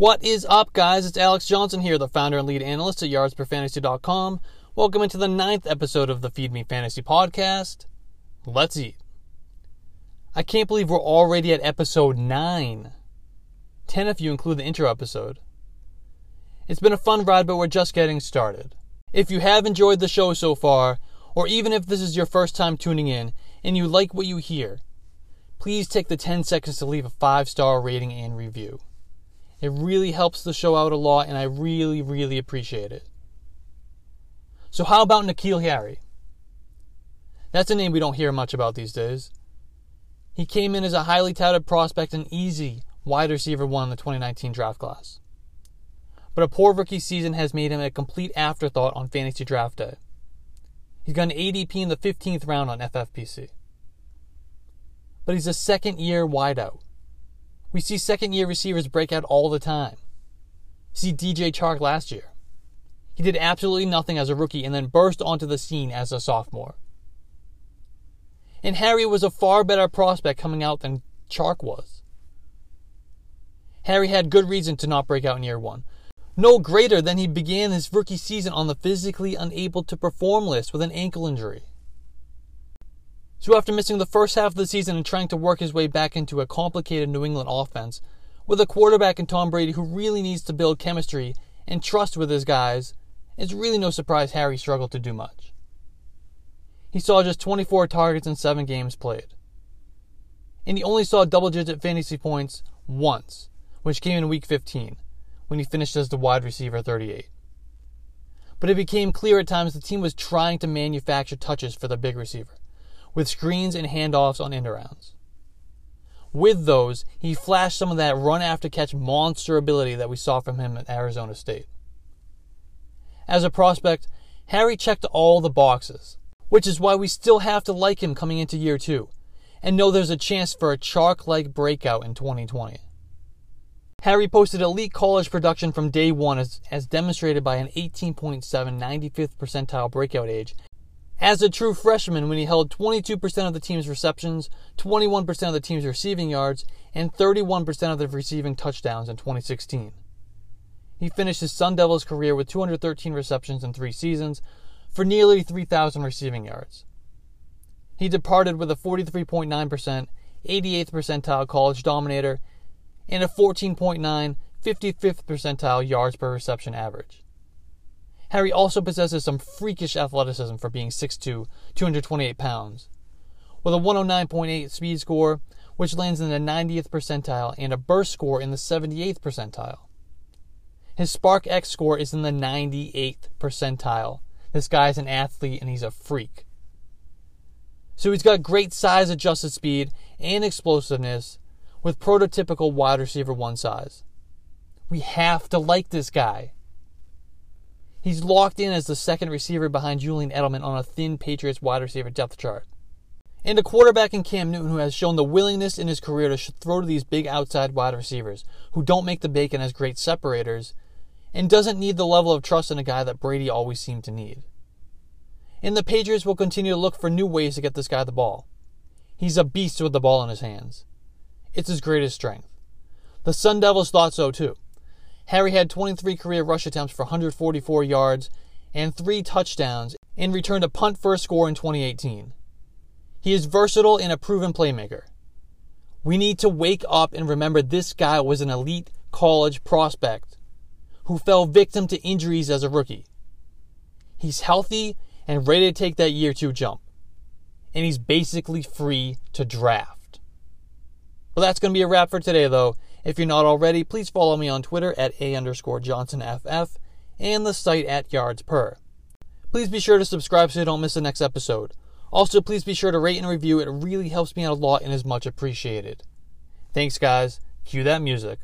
What is up, guys? It's Alex Johnson here, the founder and lead analyst at yardsperfantasy.com. Welcome into the ninth episode of the Feed Me Fantasy podcast. Let's eat. I can't believe we're already at episode 9. 10 if you include the intro episode. It's been a fun ride, but we're just getting started. If you have enjoyed the show so far, or even if this is your first time tuning in and you like what you hear, please take the 10 seconds to leave a 5 star rating and review. It really helps the show out a lot, and I really, really appreciate it. So, how about N'Keal Harry? That's a name we don't hear much about these days. He came in as a highly touted prospect and easy wide receiver one in the 2019 draft class. But a poor rookie season has made him a complete afterthought on fantasy draft day. He's got an ADP in the 15th round on FFPC. But he's a second year wideout. We see second year receivers break out all the time. See DJ Chark last year. He did absolutely nothing as a rookie and then burst onto the scene as a sophomore. And Harry was a far better prospect coming out than Chark was. Harry had good reason to not break out in year one. No greater than he began his rookie season on the physically unable to perform list with an ankle injury. So, after missing the first half of the season and trying to work his way back into a complicated New England offense, with a quarterback in Tom Brady who really needs to build chemistry and trust with his guys, it's really no surprise Harry struggled to do much. He saw just 24 targets in 7 games played. And he only saw double digit fantasy points once, which came in week 15, when he finished as the wide receiver 38. But it became clear at times the team was trying to manufacture touches for the big receiver with screens and handoffs on end arounds. With those, he flashed some of that run after catch monster ability that we saw from him at Arizona State. As a prospect, Harry checked all the boxes, which is why we still have to like him coming into year two, and know there's a chance for a Chark like breakout in 2020. Harry posted elite college production from day one as, as demonstrated by an 18.7 95th percentile breakout age as a true freshman when he held 22% of the team's receptions, 21% of the team's receiving yards, and 31% of the receiving touchdowns in 2016. He finished his Sun Devils career with 213 receptions in three seasons for nearly 3,000 receiving yards. He departed with a 43.9%, 88th percentile college dominator, and a 14.9, 55th percentile yards per reception average. Harry also possesses some freakish athleticism for being 6'2, 228 pounds. With a 109.8 speed score, which lands in the 90th percentile, and a burst score in the 78th percentile. His SPARQ-x score is in the 98th percentile. This guy's an athlete and he's a freak. So he's got great size adjusted speed and explosiveness with prototypical wide receiver one size. We have to like this guy. He's locked in as the second receiver behind Julian Edelman on a thin Patriots wide receiver depth chart. And a quarterback in Cam Newton who has shown the willingness in his career to throw to these big outside wide receivers who don't make the bacon as great separators and doesn't need the level of trust in a guy that Brady always seemed to need. And the Patriots will continue to look for new ways to get this guy the ball. He's a beast with the ball in his hands. It's his greatest strength. The Sun Devils thought so too. Harry had 23 career rush attempts for 144 yards and three touchdowns and returned a punt for a score in 2018. He is versatile and a proven playmaker. We need to wake up and remember this guy was an elite college prospect who fell victim to injuries as a rookie. He's healthy and ready to take that year two jump. And he's basically free to draft. Well, that's going to be a wrap for today, though. If you're not already, please follow me on Twitter at A underscore JohnsonFF and the site at yards per. Please be sure to subscribe so you don't miss the next episode. Also, please be sure to rate and review. It really helps me out a lot and is much appreciated. Thanks, guys. Cue that music.